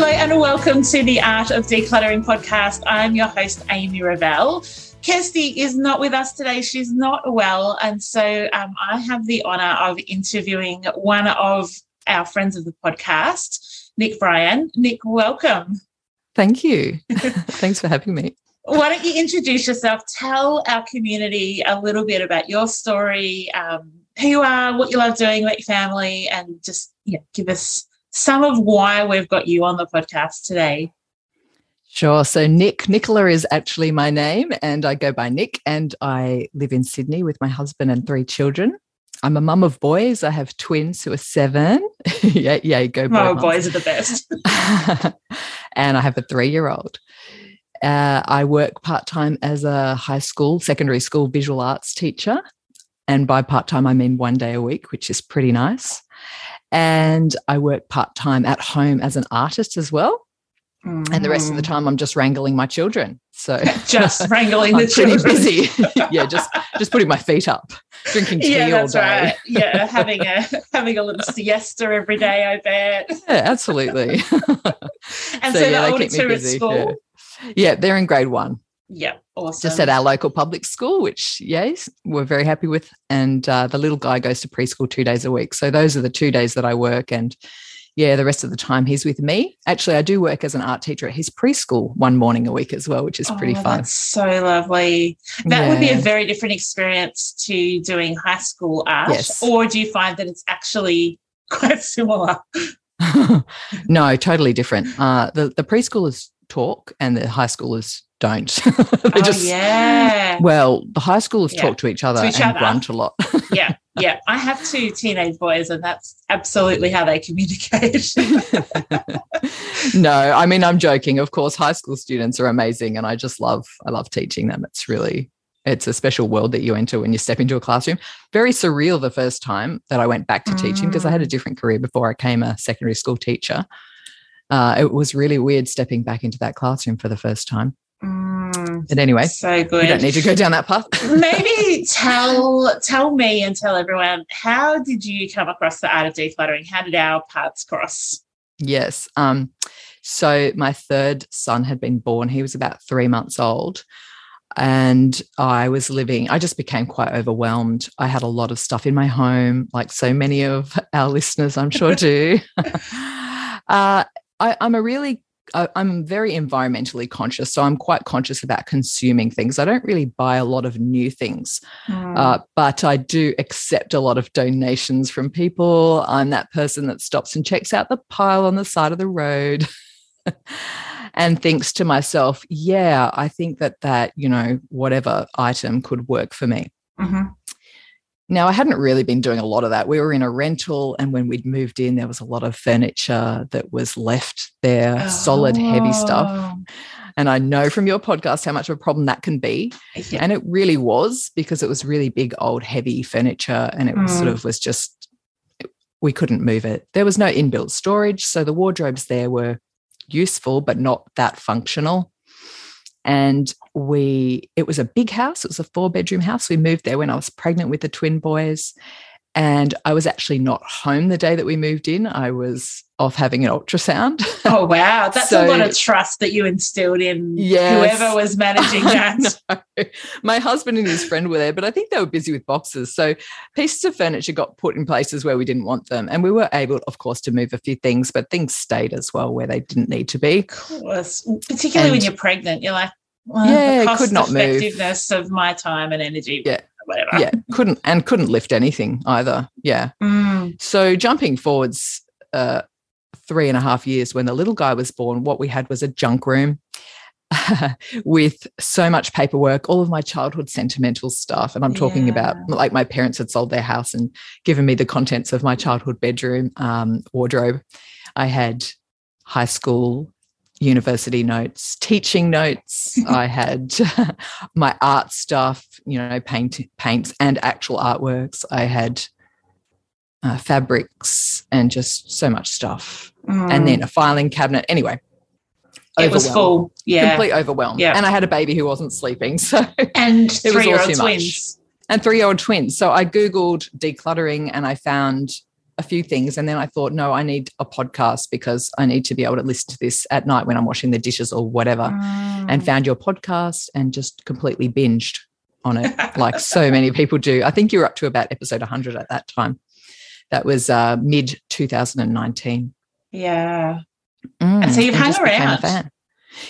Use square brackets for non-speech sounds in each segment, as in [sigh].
Hello and welcome to the Art of Decluttering podcast. I'm your host, Amy Revell. Kirsty is not with us today. She's not well. And so um, I have the honor of interviewing one of our friends of the podcast, Nic Bryan. Nic, welcome. Thank you. [laughs] Thanks for having me. Why don't you introduce yourself? Tell our community a little bit about your story, um, who you are, what you love doing, about your family, and just yeah, give us some of why we've got you on the podcast today. Sure. So, Nic, Nicola is actually my name, and I go by Nic, and I live in Sydney with my husband and three children. I'm a mum of boys. I have twins who are seven. [laughs] yeah, yeah, go boy Oh, boys are the best. [laughs] and I have a three year old. Uh, I work part time as a high school, secondary school visual arts teacher. And by part time, I mean one day a week, which is pretty nice. And I work part time at home as an artist as well. And the rest of the time, I'm just wrangling my children. So Mm. [laughs] just [laughs] wrangling the I'm pretty busy. [laughs] yeah, just just putting my feet up, drinking tea yeah, all day. right. Yeah, having a having a little siesta every day, I bet. Yeah, absolutely. And so, yeah, the they older two at school. Yeah. yeah, they're in grade one. Yeah, awesome. just at our local public school, which yes, we're very happy with. And uh, the little guy goes to preschool two days a week. So those are the two days that I work. And yeah, the rest of the time he's with me. Actually, I do work as an art teacher at his preschool one morning a week as well, which is pretty Oh, fun. That's so lovely. That would be a very different experience to doing high school art. Yes. Or do you find that it's actually [laughs] quite similar? [laughs] no, totally different. Uh, the the preschoolers talk and the high schoolers don't. [laughs] they oh, just yeah. well, the high schoolers Yeah. talk to each other To each and other. grunt a lot. [laughs] yeah, yeah. I have two teenage boys, and that's absolutely how they communicate. no, I mean I'm joking. Of course, high school students are amazing, and I just love I love teaching them. It's really it's a special world that you enter when you step into a classroom. Very surreal the first time that I went back to teaching because I had a Mm. different career before I came a secondary school teacher. Uh, it was really weird stepping back into that classroom for the first time. Mm, But anyway, so we good. don't need to go down that path. [laughs] Maybe tell tell me and tell everyone how did you come across the art of decluttering? How did our paths cross? Yes. Um, so my third son had been born. He was about three months old. And I was living, I just became quite overwhelmed. I had a lot of stuff in my home, like so many of our [laughs] listeners, I'm sure do. [laughs] uh, I, I'm a really, I'm very environmentally conscious. So I'm quite conscious about consuming things. I don't really buy a lot of new things. Mm. Uh, but I do accept a lot of donations from people. I'm that person that stops and checks out the pile on the side of the road [laughs] and thinks to myself, yeah, I think that that, you know, whatever item could work for me. Mhm. Now, I hadn't really been doing a lot of that. We were in a rental, and when we'd moved in, there was a lot of furniture that was left there, solid, heavy stuff. Oh, And I know from your podcast how much of a problem that can be. yeah. And it really was because it was really big, old, heavy furniture. And it was sort Mm. of was just, we couldn't move it. There was no inbuilt storage. So the wardrobes there were useful, but not that functional. And we, it was a big house. It was a four bedroom house. We moved there when I was pregnant with the twin boys. And I was actually not home the day that we moved in. I was off having an ultrasound. Oh wow, [laughs] that's so, a lot of trust that you instilled in yes, whoever was [laughs] managing that. My husband and his friend were there, but I think they were busy with boxes. So pieces of furniture got put in places where we didn't want them, and we were able, of course, to move a few things, but things stayed as well where they didn't need to be. Of course, particularly and, when you're pregnant, you're like, well, yeah, the cost could not effectiveness move. of my time and energy. Yeah. Whatever. Yeah, couldn't and couldn't lift anything either. Yeah. Mm. So jumping forwards uh, three and a half years when the little guy was born, what we had was a junk room [laughs] with so much paperwork, all of my childhood sentimental stuff. And I'm talking yeah. about like my parents had sold their house and given me the contents of my childhood bedroom um, wardrobe. I had high school, university notes, teaching notes. [laughs] I had [laughs] my art stuff, you know, paint, paints and actual artworks. I had uh, fabrics and just so much stuff. Mm. And then a filing cabinet. Anyway, it was full. Yeah. Complete overwhelm. Yeah. And I had a baby who wasn't sleeping. [laughs] So and it was all too twins. much. And three year old twins. So I Googled decluttering and I found a few things. And then I thought, no, I need a podcast because I need to be able to listen to this at night when I'm washing the dishes or whatever. Mm. And found your podcast and just completely binged on it, [laughs] like so many people do. I think you were up to about episode 100 at that time. That was uh, mid 2019. Yeah. Mm, and so you've hung around.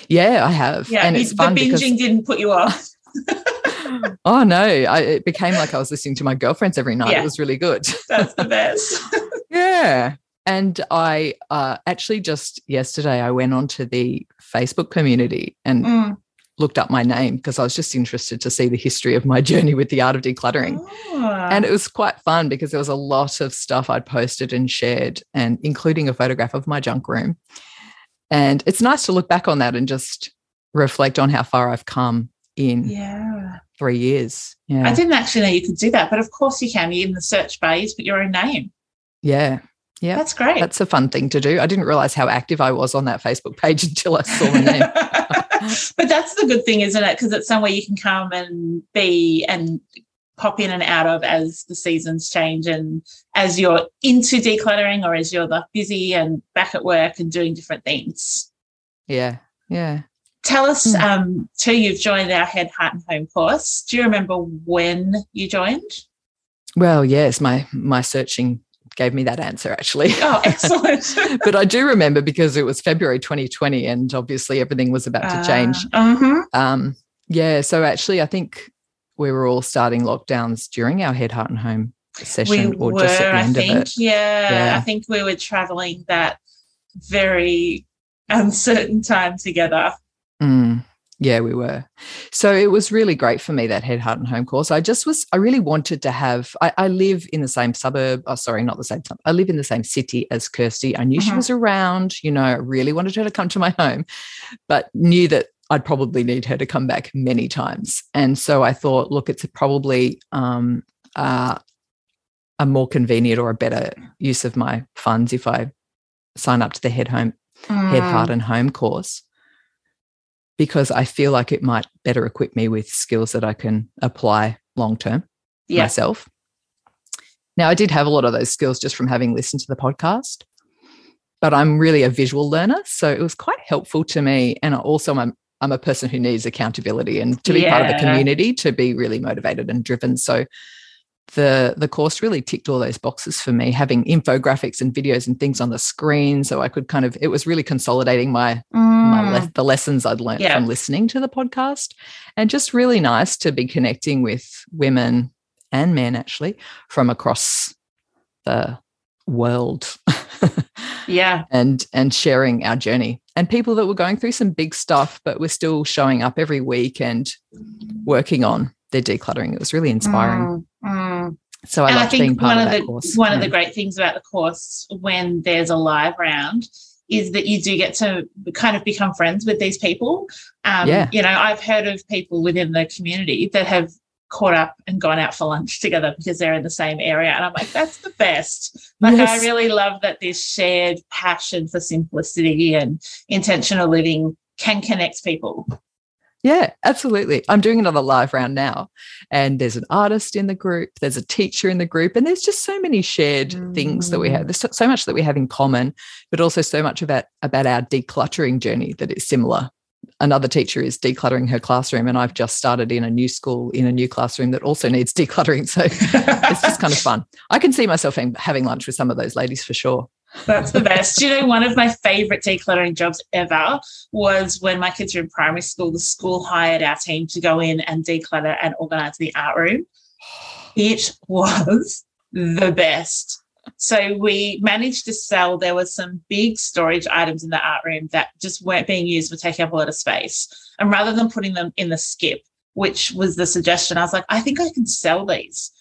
Yeah, I have. Yeah, and it's the binging because... didn't put you off. [laughs] [laughs] oh no, I, it became like I was listening to my girlfriends every night. Yeah. It was really good. [laughs] That's the best. [laughs] yeah. And I uh, actually just yesterday I went onto the Facebook community and mm looked up my name because I was just interested to see the history of my journey with the art of decluttering. Oh. And it was quite fun because there was a lot of stuff I'd posted and shared, and including a photograph of my junk room. And it's nice to look back on that and just reflect on how far I've come in yeah. three years. Yeah. I didn't actually know you could do that, but of course you can. You in the search bar, you put your own name. Yeah. Yeah. That's great. That's a fun thing to do. I didn't realize how active I was on that Facebook page [laughs] until I saw my name. [laughs] but that's the good thing, isn't it? Because it's somewhere you can come and be and pop in and out of as the seasons change and as you're into decluttering or as you're like busy and back at work and doing different things. Yeah. Yeah. Tell us, mm. um, too, you've joined our Head, Heart and Home course. Do you remember when you joined? Well, yes, my my searching gave me that answer actually. Oh, [laughs] excellent. but I do remember because it was February 2020 and obviously everything was about uh, to change. Uh-huh. Um, yeah. So actually, I think we were all starting lockdowns during our Head, Heart and Home session we or were, just at the end I think, of it. Yeah, yeah. I think we were traveling that very uncertain time together. Mm. Yeah, we were. So it was really great for me that head, heart, and home course. I just was, I really wanted to have, I, I live in the same suburb. Oh, sorry, not the same suburb. I live in the same city as Kirsty. I knew mm-hmm. she was around, you know, I really wanted her to come to my home, but knew that I'd probably need her to come back many times. And so I thought, look, it's probably um, uh, a more convenient or a better use of my funds if I sign up to the head home, mm. head, heart, and home course because I feel like it might better equip me with skills that I can apply long term yeah. myself. Now, I did have a lot of those skills just from having listened to the podcast, but I'm really a visual learner. So it was quite helpful to me. And also, I'm, I'm a person who needs accountability and to be yeah. part of the community to be really motivated and driven. So the the course really ticked all those boxes for me having infographics and videos and things on the screen so i could kind of it was really consolidating my mm. my le- the lessons i'd learned yeah. from listening to the podcast and just really nice to be connecting with women and men actually from across the world [laughs] yeah and and sharing our journey and people that were going through some big stuff but we're still showing up every week and working on their decluttering it was really inspiring mm. Mm. So I, I think one of, the course. one of the great things about the course when there's a live round is that you do get to kind of become friends with these people. Um, yeah. You know, I've heard of people within the community that have caught up and gone out for lunch [laughs] together because they're in the same area. And I'm like, that's the best. Like, yes. I really love that this shared passion for simplicity and intentional living can connect people. Yeah, absolutely. I'm doing another live round now, and there's an artist in the group, there's a teacher in the group, and there's just so many shared mm. things that we have. There's so much that we have in common, but also so much about about our decluttering journey that is similar. Another teacher is decluttering her classroom, and I've just started in a new school in a new classroom that also needs [laughs] decluttering. So it's just kind of fun. I can see myself having lunch with some of those ladies for sure. That's the best. you know, one of my favorite decluttering jobs ever was when my kids were in primary school, the school hired our team to go in and declutter and organize the art room. It was the best. So we managed to sell, there was some big storage items in the art room that just weren't being used, were taking up a lot of space. And rather than putting them in the skip, which was the suggestion, I was like, I think I can sell these.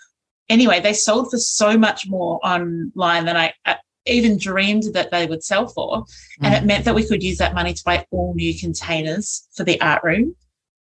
Anyway, they sold for so much more online than I uh, even dreamed that they would sell for. And it mm. meant that we could use that money to buy all new containers for the art room.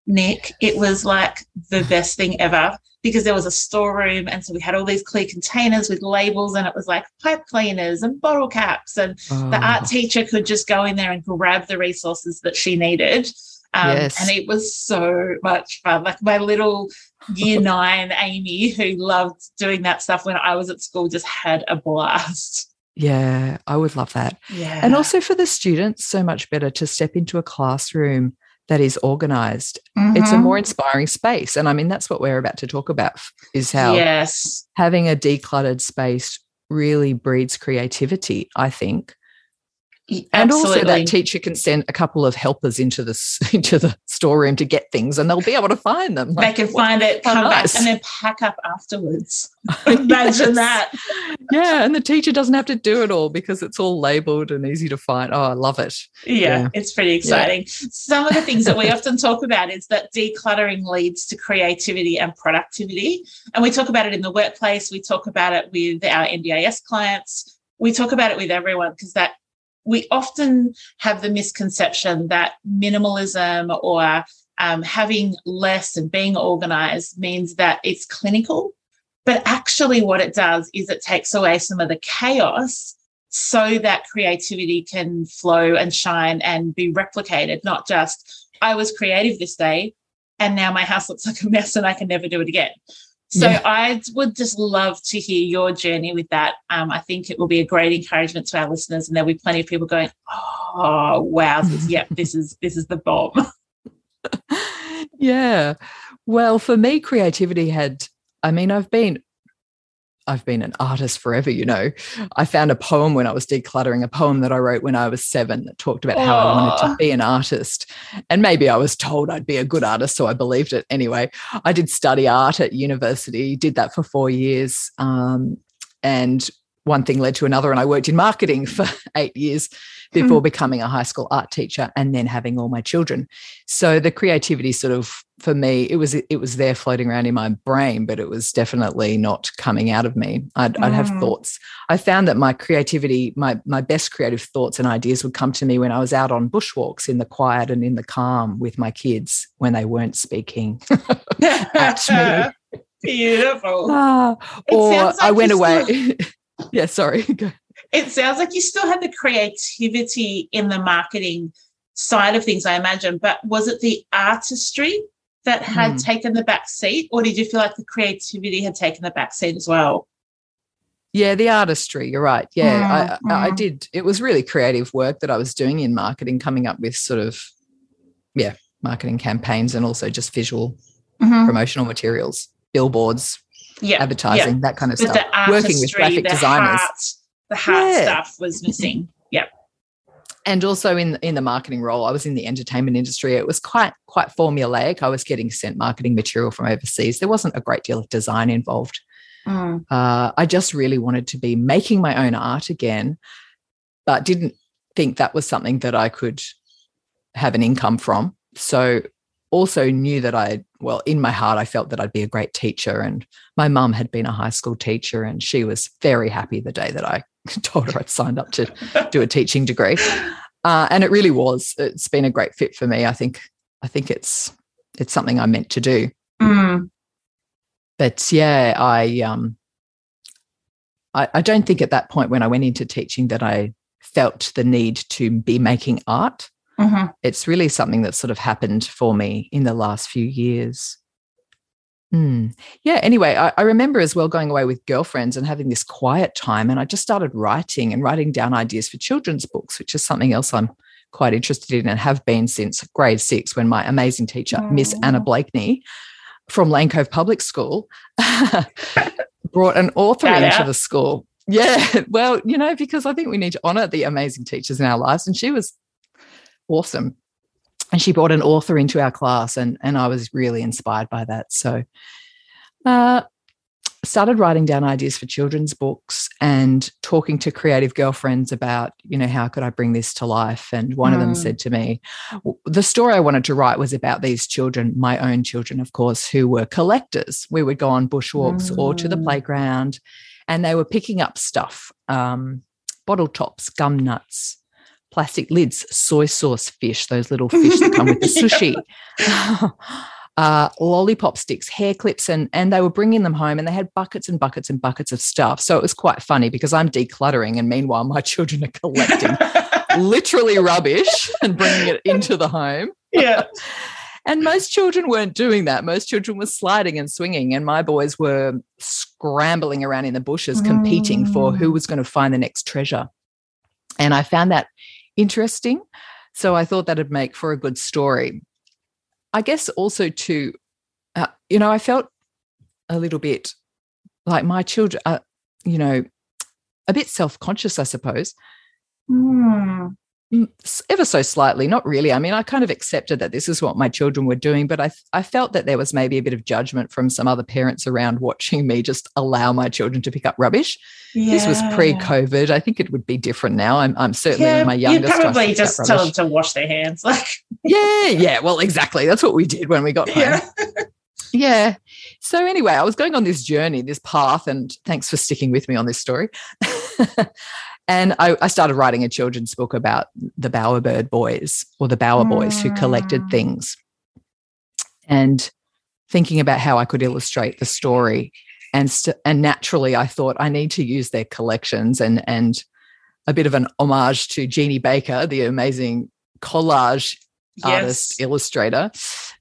Nic, it was like the [sighs] best thing ever because there was a storeroom. And so we had all these clear containers with labels, and it was like pipe cleaners and bottle caps. And oh. the art teacher could just go in there and grab the resources that she needed. Um, yes. And it was so much fun. Like my little year [laughs] nine Amy, who loved doing that stuff when I was at school, just had a blast. Yeah, I would love that. Yeah. And also for the students, so much better to step into a classroom that is organized. Mm-hmm. It's a mm-hmm. more inspiring space. And I mean, that's what we're about to talk about is how yes. having a decluttered space really breeds creativity, I think and also that teacher can send a couple of helpers into the [laughs] into the storeroom to get things and they'll be able to find them. Like, they can find it come nice. back and then pack up afterwards. [laughs] [laughs] Imagine that. Yeah and the teacher doesn't have to do it all because it's all labeled and easy to find. Oh i love it. Yeah, yeah. it's pretty exciting. Yeah. some of the things that we often talk about is that decluttering leads to creativity and productivity. And we talk about it in the workplace. We talk about it with our NDIS clients. We talk about it with everyone because that we often have the misconception that minimalism or um, having less and being organized means that it's clinical. But actually, what it does is it takes away some of the chaos so that creativity can flow and shine and be replicated, not just, I was creative this day and now my house looks like a mess and I can never do it again. So yeah. I would just love to hear your journey with that. Um, I think it will be a great encouragement to our listeners, and there'll be plenty of people going, "Oh, wow, this, yeah, [laughs] this is this is the bomb." [laughs] yeah. Well, for me, creativity had. I mean, I've been I've been an artist forever, you know. I found a poem when I was decluttering, a poem that I wrote when I was seven that talked about how I wanted to be an artist. And maybe I was told I'd be a good artist, so I believed it. Anyway, I did study art at university, did that for four years. Um, and one thing led to another, and I worked in marketing [laughs] for eight years before mm. becoming a high school art teacher and then having all my children. So the creativity sort of for me, it was it was there floating around in my brain, but it was definitely not coming out of me. I'd, mm. I'd have mm. thoughts. I found that my creativity, my my best creative thoughts and ideas would come to me when I was out on bushwalks in the quiet and in the calm with my kids when they weren't speaking [laughs] at me. [laughs] Beautiful. Ah, or like I went away. Still, [laughs] yeah, sorry. It sounds like you still had the creativity in the marketing side of things, I imagine, but was it the artistry that had mm. taken the back seat, or did you feel like the creativity had taken the back seat as well? Yeah, the artistry, you're right. Yeah, mm, I, mm. I did. It was really creative work that I was doing in marketing, coming up with sort of, yeah, marketing campaigns and also just visual mm-hmm. promotional materials, billboards, yeah, advertising, yeah. that kind of but stuff. Working with graphic designers. Heart, the heart yeah. stuff was missing. Yeah. And also in in the marketing role, I was in the entertainment industry. It was quite quite formulaic. I was getting sent marketing material from overseas. There wasn't a great deal of design involved. Mm. Uh, I just really wanted to be making my own art again, but didn't think that was something that I could have an income from. So also knew that I, well, in my heart, I felt that I'd be a great teacher. And my mum had been a high school teacher, and she was very happy the day that I [laughs] told her I'd signed up to do a teaching degree. Uh, and it really was. It's been a great fit for me. I think. I think it's it's something I meant to do. Mm. But yeah, I um, I, I don't think at that point when I went into teaching that I felt the need to be making art. Mhm. It's really something that sort of happened for me in the last few years. Hmm. Yeah. Anyway, I, I remember as well going away with girlfriends and having this quiet time. And I just started writing and writing down ideas for children's books, which is something else I'm quite interested in and have been since grade six when my amazing teacher, Miss Anna. Blakeney from Lane Cove Public School, [laughs] brought an author Shout into out. the school. Yeah. [laughs] Well, you know, because I think we need to honor the amazing teachers in our lives. And she was awesome. And she brought an author into our class, and, and I was really inspired by that. So, uh, started writing down ideas for children's books and talking to creative girlfriends about, you know, how could I bring this to life? And one of them Mm. said to me, the story I wanted to write was about these children, my own children, of course, who were collectors. We would go on bushwalks or to the Mm. playground, and they were picking up stuff um, bottle tops, gum nuts, plastic lids, soy sauce fish, those little fish that come with the [laughs] sushi. [laughs] Uh, lollipop sticks, hair clips, and and they were bringing them home, and they had buckets and buckets and buckets of stuff. So it was quite funny because I'm decluttering, and meanwhile my [laughs] children are collecting literally rubbish and bringing it into the home. yeah. And most children weren't doing that. Most children were sliding and swinging, and my boys were scrambling around in the bushes, competing for who Mm. was going to find the next treasure. And I found that interesting. So I thought that'd make for a good story. I guess also to, uh, you know, I felt a little bit like my children, uh, you know, a bit self conscious, I suppose, Mm. Mm, ever so slightly not really i mean i kind of accepted that this is what my children were doing but i i felt that there was maybe a bit of judgment from some other parents around watching me just allow my children to pick up rubbish this was pre-covid i think it would be different now i'm, I'm certainly Yeah, my youngest to probably just tell them to wash their hands. [laughs] Like, yeah yeah well exactly that's what we did when we got home yeah. yeah. So anyway, I was going on this journey, this path, and thanks for sticking with me on this story. [laughs] and I, I started writing a children's book about the Bowerbird boys or the Bower boys who collected Mm. things, and thinking about how I could illustrate the story. And st- and naturally, I thought I need to use their collections and and a bit of an homage to Jeannie Baker, the amazing collage artist, illustrator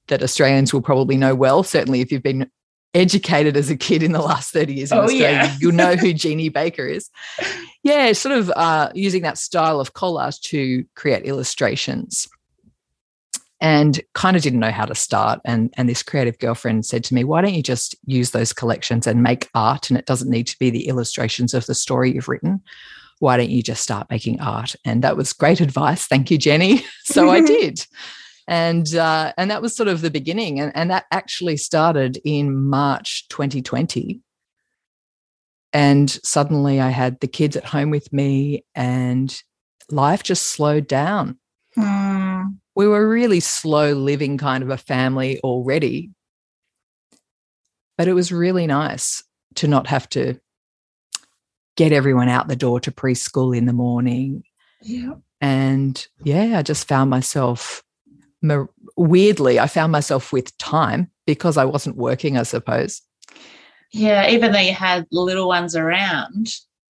that Australians will probably know well. Certainly, if you've been educated as a kid in the last 30 years in Oh, Australia, yeah. you'll know who [laughs] Jeannie Baker is. Yeah, sort of uh, using that style of collage to create illustrations. And kind of didn't know how to start. And, and this creative girlfriend said to me, Why don't you just use those collections and make art? And it doesn't need to be the illustrations of the story you've written. Why don't you just start making art? And that was great [laughs] advice. Thank you, Jenny. [laughs] so I did and uh, and that was sort of the beginning and, and that actually started in march 2020 and suddenly i had the kids at home with me and life just slowed down Mm. we were really slow living kind of a family already but it was really nice to not have to get everyone out the door to preschool in the morning Yeah. and yeah i just found myself weirdly i found myself with time because i wasn't working i suppose Yeah. Even though you had little ones around,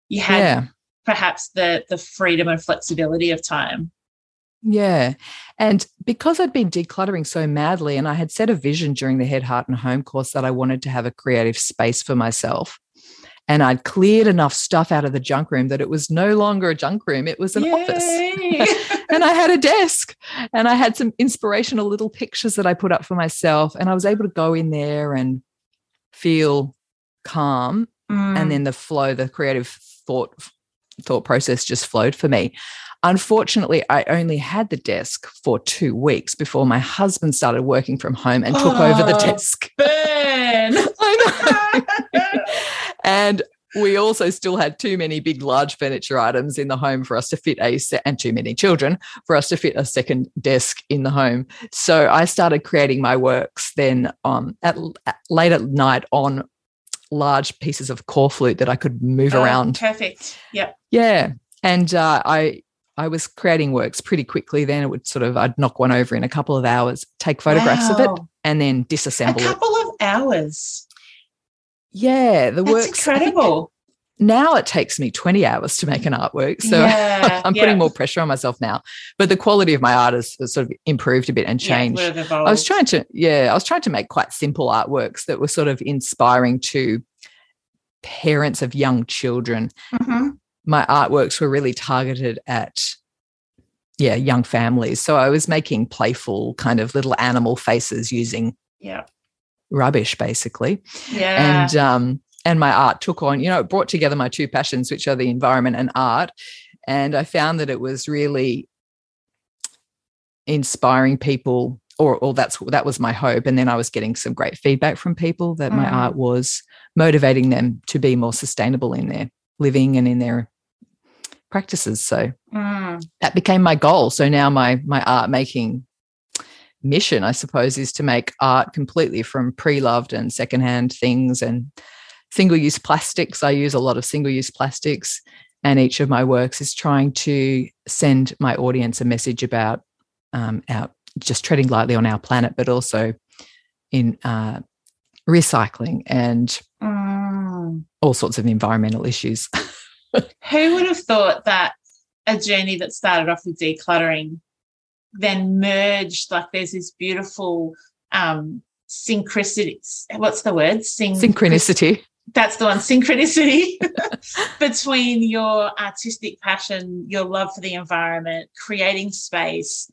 you had yeah perhaps the the freedom and flexibility of time. yeah and because i'd been decluttering so madly and i had set a vision during the head heart and home course that i wanted to have a creative space for myself and i'd cleared enough stuff out of the junk room that it was no longer a junk room it was an office [laughs] and I had a desk and I had some inspirational little pictures that I put up for myself. And I was able to go in there and feel calm. Mm. And then the flow, the creative thought thought process just flowed for me. Unfortunately, I only had the desk for two weeks before my husband started working from home and took over the Oh. desk. burn. [laughs] I know. [laughs] and we also still had too many big, large furniture items in the home for us to fit a set, and too many children for us to fit a second desk in the home. So I started creating my works then um, at, at late at night on large pieces of core flute that I could move Oh, around. Perfect. Yeah. Yeah, and uh, I I was creating works pretty quickly. Then it would sort of I'd knock one over in a couple of hours, take photographs of it, and then disassemble. A couple of hours. Yeah, the works. Incredible. now it takes me 20 hours to make an artwork. So [laughs] yeah, I'm putting yeah. more pressure on myself now. But the quality of my art has, has sort of improved a bit and changed. Yeah, I was trying to, yeah, I was trying to make quite simple artworks that were sort of inspiring to parents of young children. Mm-hmm. My artworks were really targeted at yeah, young families. So I was making playful kind of little animal faces using yeah rubbish basically. Yeah. And um and my art took on, you know, it brought together my two passions, which are the environment and art. And I found that it was really inspiring people, or, or that's that was my hope. And then I was getting some great feedback from people that mm. my art was motivating them to be more sustainable in their living and in their practices. So mm. that became my goal. So now my my art making mission, I suppose, is to make art completely from pre-loved and secondhand things and single use plastics. I use a lot of single use plastics, and each of my works is trying to send my audience a message about um, our just treading lightly on our planet, but also in uh, recycling and mm. all sorts of environmental issues. [laughs] Who would have thought that a journey that started off with decluttering then merged like there's this beautiful um synchronicity what's the word Syn- synchronicity that's the one synchronicity [laughs] between your artistic passion, your love for the environment, creating space,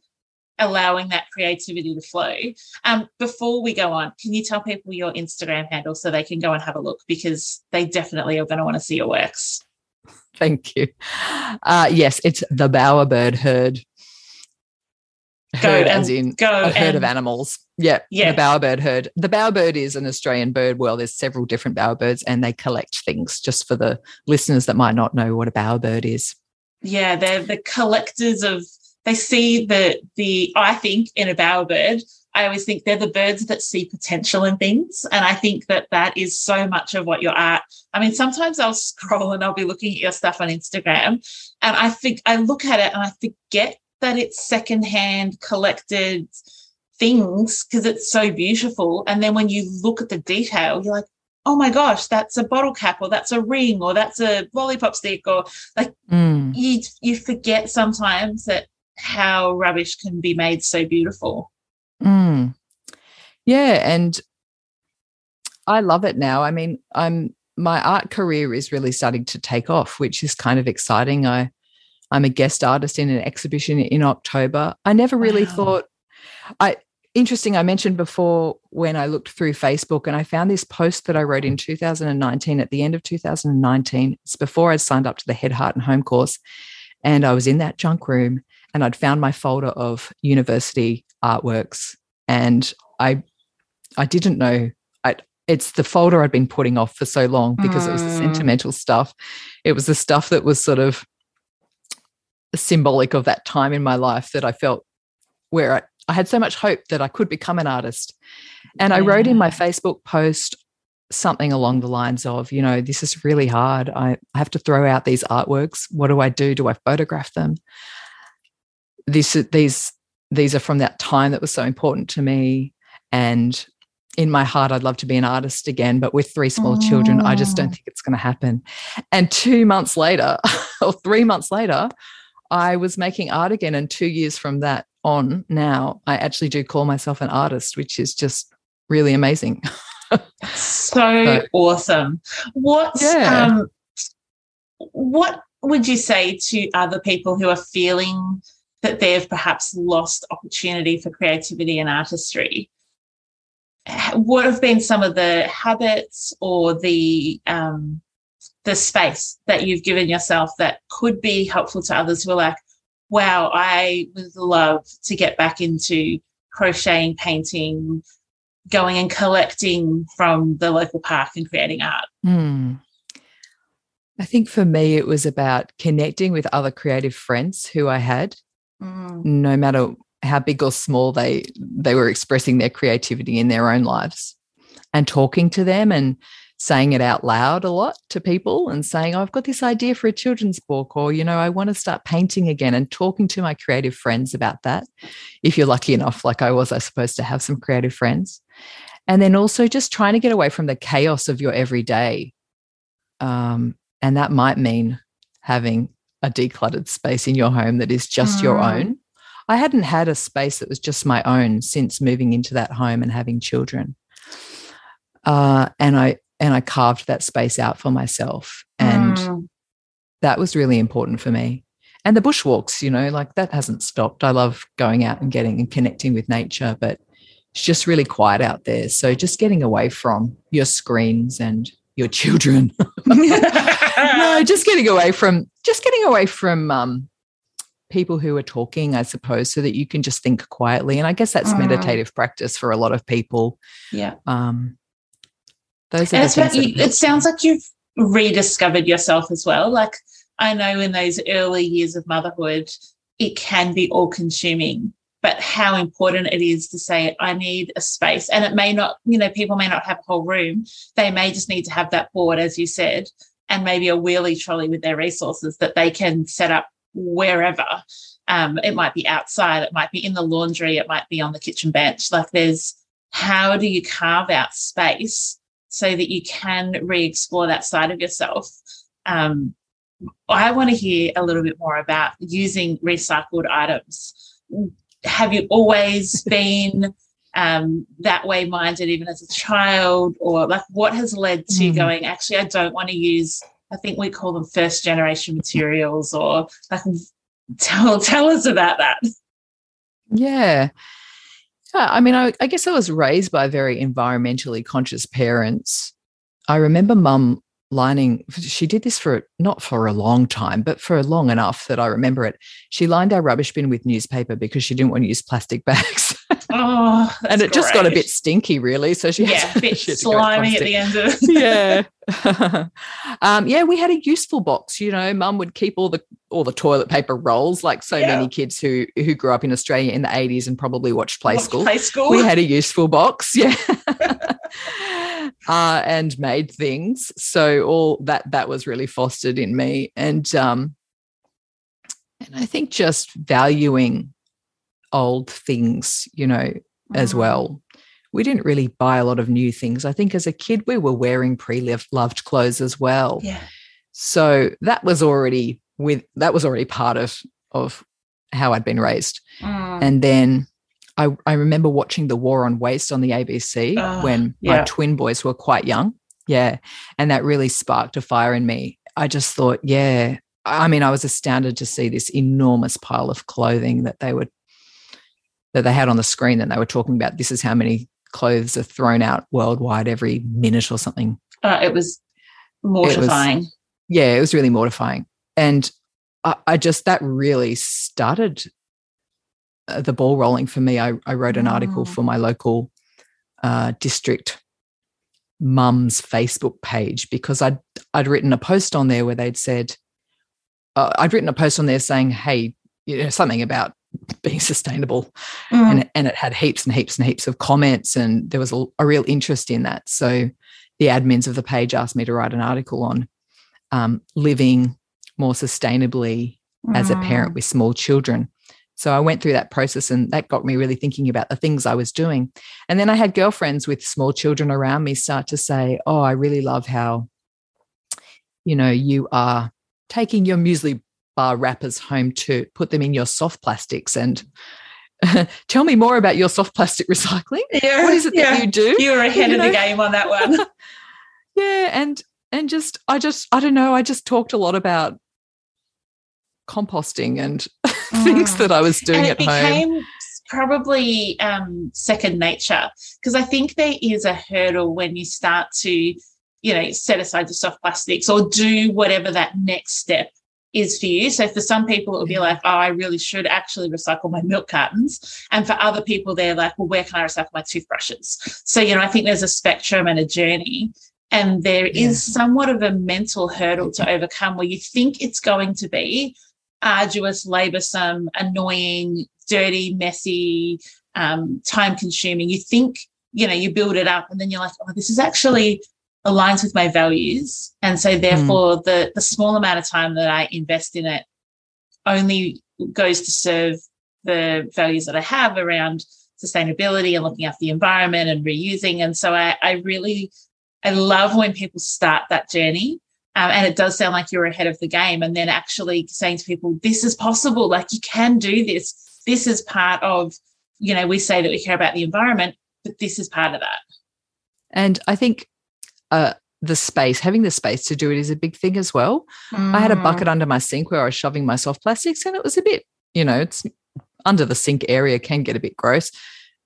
allowing that creativity to flow. Um, before we go on, can you tell people your Instagram handle so they can go and have a look because they definitely are going to want to see your works. Thank you. Uh, yes, it's the Bowerbird Herd. Herd as in go a herd of animals. Yeah, yeah. The bowerbird herd. The bowerbird is an Australian bird. Well, there's several different bowerbirds, and they collect things. Just for the listeners that might not know what a bowerbird is. Yeah, they're the collectors of. They see the the. I think in a bowerbird, I always think they're the birds that see potential in things, and I think that that is so much of what your art. I mean, sometimes I'll [laughs] scroll and I'll be looking at your stuff on Instagram, and I think I look at it and I forget that it's secondhand collected things because it's so beautiful. And then when you look at the detail, you're like, oh my gosh, that's a bottle cap or that's a ring or that's a lollipop stick or like mm. you you forget sometimes that how rubbish can be made so beautiful. Mm. Yeah, and I love it now. I mean, I'm my art career is really starting to take off, which is kind of exciting. I I'm a guest artist in an exhibition in October. I never really wow. thought I interesting I mentioned before when I looked through Facebook and I found this post that I wrote in 2019 at the end of 2019. It's before I signed up to the Head Heart and Home course and I was in that junk room and I'd found my folder of university artworks and I I didn't know I it's the folder I'd been putting off for so long because mm. it was the mm. sentimental stuff. It was the stuff that was sort of symbolic of that time in my life that I felt where I, I had so much hope that I could become an artist. And yeah. I wrote in my Facebook post something along the lines of, you know, this is really hard. I, I have to throw out these artworks. What do I do? Do I photograph them? This, these, these are from that time that was so important to me. And in my heart, I'd love to be an artist again, but with three small oh. children, I just don't think it's going to happen. And two months later, [laughs] or three months later, I was making art again. And two years from that on now, I actually do call myself an artist, which is just really amazing. [laughs] so, so, awesome. What, yeah. um, what would you say to other people who are feeling that they've perhaps lost opportunity for creativity and artistry? What have been some of the habits or the um, the space that you've given yourself that could be helpful to others who are like, wow, I would love to get back into crocheting, painting, going and collecting from the local park and creating art? Mm. I think for me, it was about connecting with other creative friends who I had, mm. no matter how big or small they they were expressing their creativity in their own lives, and talking to them and saying it out loud a lot to people and saying, oh, I've got this idea for a children's book, or, you know, I want to start painting again and talking to my creative friends about that. If you're lucky enough, like I was, I suppose, to have some creative friends. And then also just trying to get away from the chaos of your everyday. Um, and that might mean having a decluttered space in your home that is just mm. your own. I hadn't had a space that was just my own since moving into that home and having children. Uh, and I and I carved that space out for myself, and mm. that was really important for me. And the bushwalks, you know, like that hasn't stopped. I love going out and getting and connecting with nature, but it's just really quiet out there. So just getting away from your screens and your children. [laughs] no, [laughs] just getting away from just getting away from um, people who are talking, I suppose, so that you can just think quietly. And I guess that's mm. meditative practice for a lot of people. Yeah. Um, those are you, it sounds like you've rediscovered yourself as well. Like I know in those early years of motherhood, it can be all consuming but how important it is to say i need a space. And it may not you know people may not have a whole room. They may just need to have that board as you said and maybe a wheelie trolley with their resources that they can set up wherever. Um, it might be outside it might be in the laundry it might be on the kitchen bench. Like there's how do you carve out space so that you can re-explore that side of yourself um, i want to hear a little bit more about using recycled items have you always [laughs] been um, that way minded, even as a child, or like what has led to mm. going? Actually, I don't want to use. I think we call them first generation materials, or like tell tell us about that. Yeah. I mean, I, I guess I was raised by very environmentally conscious parents. I remember mum lining she did this for not for a long time but for long enough that i remember it she lined our rubbish bin with newspaper because she didn't want to use plastic [laughs] bags oh and it just got a bit stinky really so she yeah a [laughs] bit slimy at the end of it [laughs] [laughs] yeah. Um, yeah we had a useful box you know mum would keep all the all the toilet paper rolls like so yeah. many kids who who grew up in australia in the 80s and probably watched play school. Play school. We had a useful box yeah. Uh, and made things. So all that that was really fostered in me, and um, and I think just valuing old things, you know, as mm. well. We didn't really buy a lot of new things. I think as a kid we were wearing pre-loved clothes as well. Yeah. So that was already with that was already part of of how I'd been raised. Mm. And then I, I remember watching The War on Waste on the ABC uh, when yeah. my twin boys were quite young. Yeah. And that really sparked a fire in me. I just thought, yeah. I mean, I was astounded to see this enormous pile of clothing that they would that they had on the screen that they were talking about. This is how many clothes are thrown out worldwide every minute or something. Uh, it was mortifying. It was, yeah, it was really mortifying. And I, I just that really started uh, the ball rolling for me. I, I wrote an oh. article for my local uh, district mum's Facebook page because I'd I'd written a post on there where they'd said uh, I'd written a post on there saying, "Hey, you know, something about being sustainable," mm. and and it had heaps and heaps and heaps of comments, and there was a, a, real interest in that. So the admins of the page asked me to write an article on um, living more sustainably mm. as a parent mm. with small children. So I went through that process and that got me really thinking about the things I was doing. And then I had girlfriends with small children around me start to say, Oh, I really love how, you know, you are taking your muesli bar wrappers home to put them in your soft plastics and [laughs] tell me more about your soft plastic [laughs] recycling. Yeah, what is it yeah. that you do? You were ahead you of know? the game on that [laughs] one. yeah, and and just I just I don't know, I just talked a lot about composting and things mm. that I was doing at became home. Probably um, second nature because I think there is a hurdle when you start to, you know, set aside the soft plastics or do whatever that next step is for you. So for some people, it will be like, oh, I really should actually recycle my milk cartons. And for other people, they're like, well, where can I recycle my toothbrushes? So, you know, I think there's a spectrum and a journey. And there yeah. is somewhat of a mental hurdle to overcome where you think it's going to be arduous, laborsome, annoying, dirty, messy, um, time consuming. You think, you know, you build it up and then you're like, oh, this is actually aligns with my values. And so therefore mm. the the small amount of time that I invest in it only goes to serve the values that I have around sustainability and looking after the environment and reusing. And so I, I really I love when people start that journey Um, and it does sound like you're ahead of the game. And then actually saying to people, this is possible, like you can do this. This is part of, you know, we say that we care about the environment, but this is part of that. And I think uh, the space, having the space to do it is a big thing as well. Mm. I had a mm. bucket under my sink where I was shoving my soft plastics, and it was a bit, you know, it's under the sink area can get a bit gross.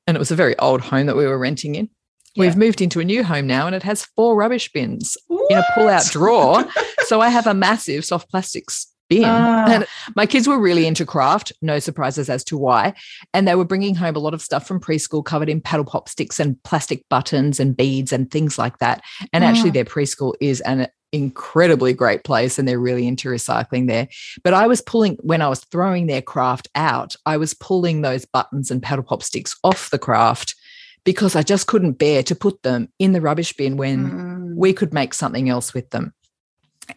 And it was a very old home that we were renting in. Yeah. We've moved into a new home now and it has four rubbish bins what? in a pull out drawer. [laughs] so I have a massive soft plastics bin. Ah. And my kids were really into craft, no surprises as to why. And they were bringing home a lot of stuff from preschool covered in paddle pop sticks and plastic buttons and beads and things like that. And actually, ah. their preschool is an incredibly great place and they're really into recycling there. But I was pulling, when I was throwing their craft out, I was pulling those buttons and paddle pop sticks off the craft because I just couldn't bear to put them in the rubbish bin when mm. we could make something else with them.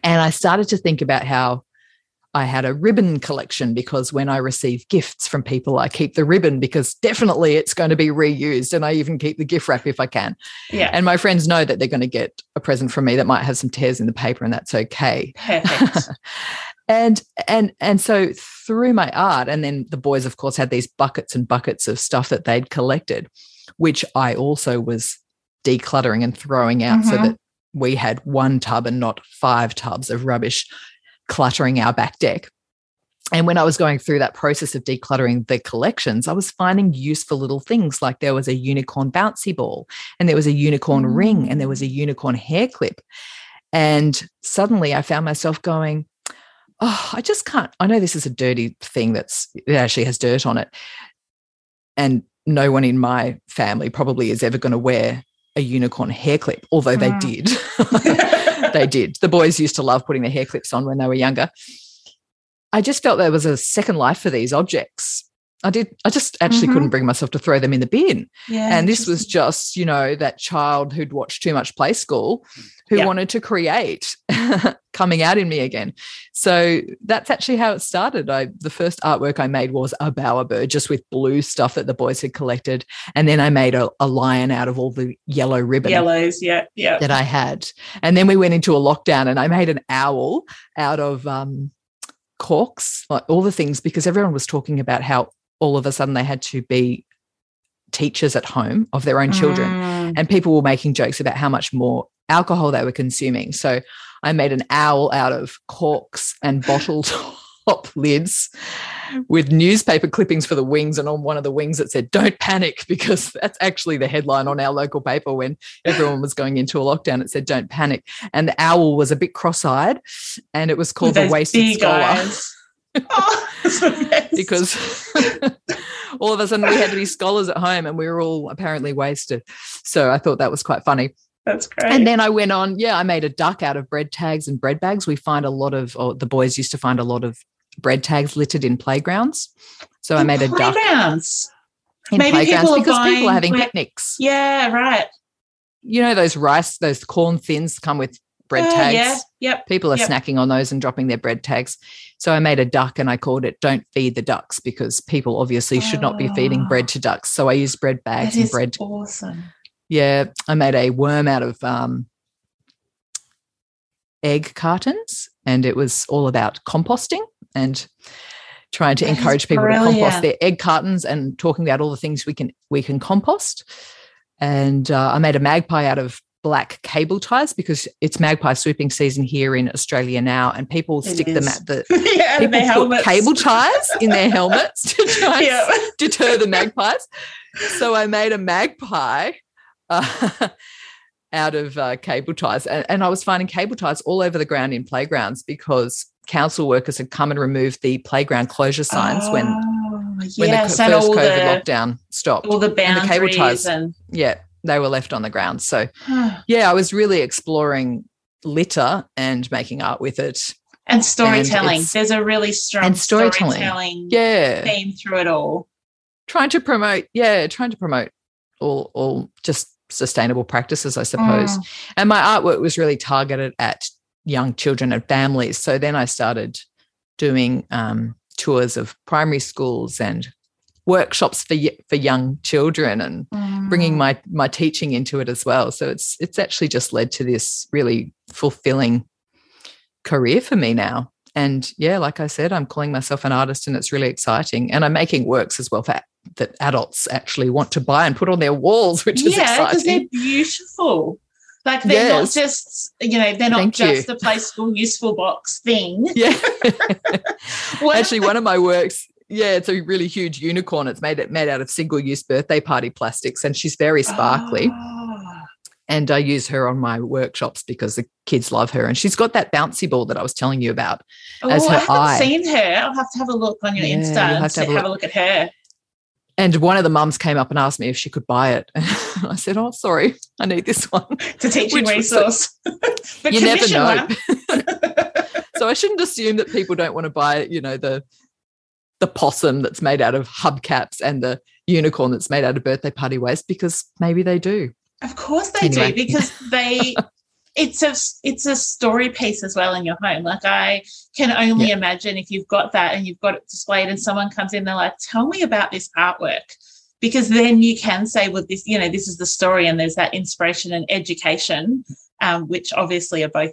And I started to think about how I had a ribbon collection because when I receive gifts from people, I keep the ribbon because definitely it's going to be reused. And I even keep the gift wrap if I can. Yeah. And my friends know that they're going to get a present from me that might have some tears in the paper, and that's okay. Perfect. [laughs] and and and so through my art, and then the boys, of course, had these buckets and buckets of stuff that they'd collected, which I also was decluttering and throwing out mm-hmm. so that we had one tub and not five tubs of rubbish cluttering our back deck. And when I was going through that process of decluttering the collections, I was finding useful little things like there was a unicorn bouncy ball, and there was a unicorn mm. ring, and there was a unicorn hair clip. And suddenly I found myself going, Oh, I just can't. I know this is a dirty thing that's it actually has dirt on it. And no one in my family probably is ever going to wear a unicorn hair clip, although mm. they did. [laughs] they did. The boys used to love putting their hair clips on when they were younger. I just felt there was a second life for these objects. I did. I just actually mm-hmm. couldn't bring myself to throw them in the bin. Yeah, and this was just, you know, that child who'd watched too much play school who yeah. wanted to create [laughs] coming out in me again. So that's actually how it started. I the first artwork I made was a bowerbird just with blue stuff that the boys had collected. And then I made a, a lion out of all the yellow ribbon. Yellows, yeah, yeah. That I had. And then we went into a lockdown and I made an owl out of um corks, like all the things, because everyone was talking about how all of a sudden they had to be teachers at home of their own children. Mm. And people were making jokes about how much more alcohol they were consuming. So I made an owl out of corks and bottle [laughs] top lids with newspaper clippings for the wings. And on one of the wings, it said, Don't panic, [laughs] because that's actually the headline on our local paper when everyone was going into a lockdown. It said, Don't panic. And the owl was a bit cross eyed and it was called the Wasted Scholar. [laughs] oh, [laughs] because [laughs] all of a sudden we had to be scholars at home and we were all apparently wasted. So I thought that was quite funny. That's great. And then I went on, yeah, I made a duck out of bread tags and bread bags. We find a lot of, or the boys used to find a lot of bread tags littered in playgrounds. So in I made a duck. Playgrounds. In Maybe playgrounds people because people are having picnics. Yeah, right. You know those rice, those corn thins come with bread uh, tags. Yeah, yep. People are yep. snacking on those and dropping their bread tags. So I made a duck and I called it "Don't feed the ducks" because people obviously should not be feeding bread to ducks. So I used bread bags and bread. Awesome. Yeah, I made a worm out of um, egg cartons, and it was all about composting and trying to that encourage people to compost their egg cartons and talking about all the things we can we can compost. And uh, I made a magpie out of black cable ties because it's magpie swooping season here in Australia now, and people it stick is. them at the [laughs] yeah, people put cable ties in their helmets to try yeah. and deter the [laughs] magpies. So I made a magpie uh, [laughs] out of uh, cable ties. And, and I was finding cable ties all over the ground in playgrounds because council workers had come and removed the playground closure signs oh, when when yes, the first COVID the, lockdown stopped. All the boundaries and the cable ties, and yeah, they were left on the ground. So [sighs] yeah, I was really exploring litter and making art with it. And storytelling. And There's a really strong and storytelling. storytelling yeah. theme through it all. Trying to promote, yeah, trying to promote all all just sustainable practices, I suppose. Mm. And my artwork was really targeted at young children and families. So then I started doing um, tours of primary schools and workshops for for young children and mm. Bringing mm-hmm. my my teaching into it as well. So it's it's actually just led to this really fulfilling career for me now. And yeah, like I said, I'm calling myself an artist and it's really exciting. And I'm making works as well for that adults actually want to buy and put on their walls, which is yeah, because they're beautiful. Like they're yes. not just, you know, they're not Thank just you. a play school useful box thing. Yeah. [laughs] actually, one of my works, yeah, it's a really huge unicorn. It's made it made out of single use birthday party plastics, and she's very sparkly. Oh and I use her on my workshops because the kids love her. And she's got that bouncy ball that I was telling you about oh, as her I haven't eye. seen her. I'll have to have a look on your yeah, Insta and have, to have, a, have a look at her. And one of the mums came up and asked me if she could buy it. [laughs] I said, "Oh, sorry, I need this one." [laughs] To teaching resource. [laughs] you never know. so I shouldn't assume that people don't want to buy, you know, the the possum that's made out of hubcaps and the unicorn that's made out of birthday party waste because maybe they do. Of course they anyway. do because they [laughs] it's a it's a story piece as well in your home. Like I can only yeah. imagine if you've got that and you've got it displayed and someone comes in, they're like, tell me about this artwork. Because then you can say, well, this, you know, this is the story, and there's that inspiration and education, um, which obviously are both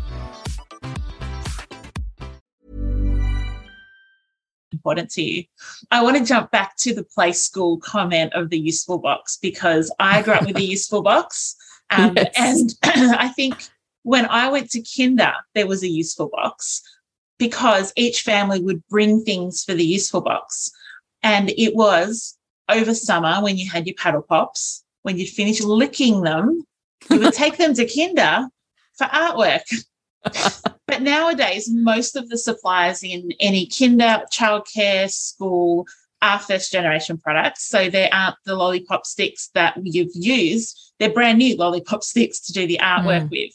Important to you. I want to jump back to the play school comment of the useful box because I grew up with a [laughs] useful box. Um, yes. And [clears throat] I think when I went to kinder, there was a useful box because each family would bring things for the useful box. And it was over summer when you had your paddle pops, when you'd finish licking them, you would take them to kinder for artwork but nowadays, most of the suppliers in any kinder, childcare, school are first generation products. So they aren't the lollipop sticks that you've used. They're brand new lollipop [laughs] sticks to do the artwork mm. with.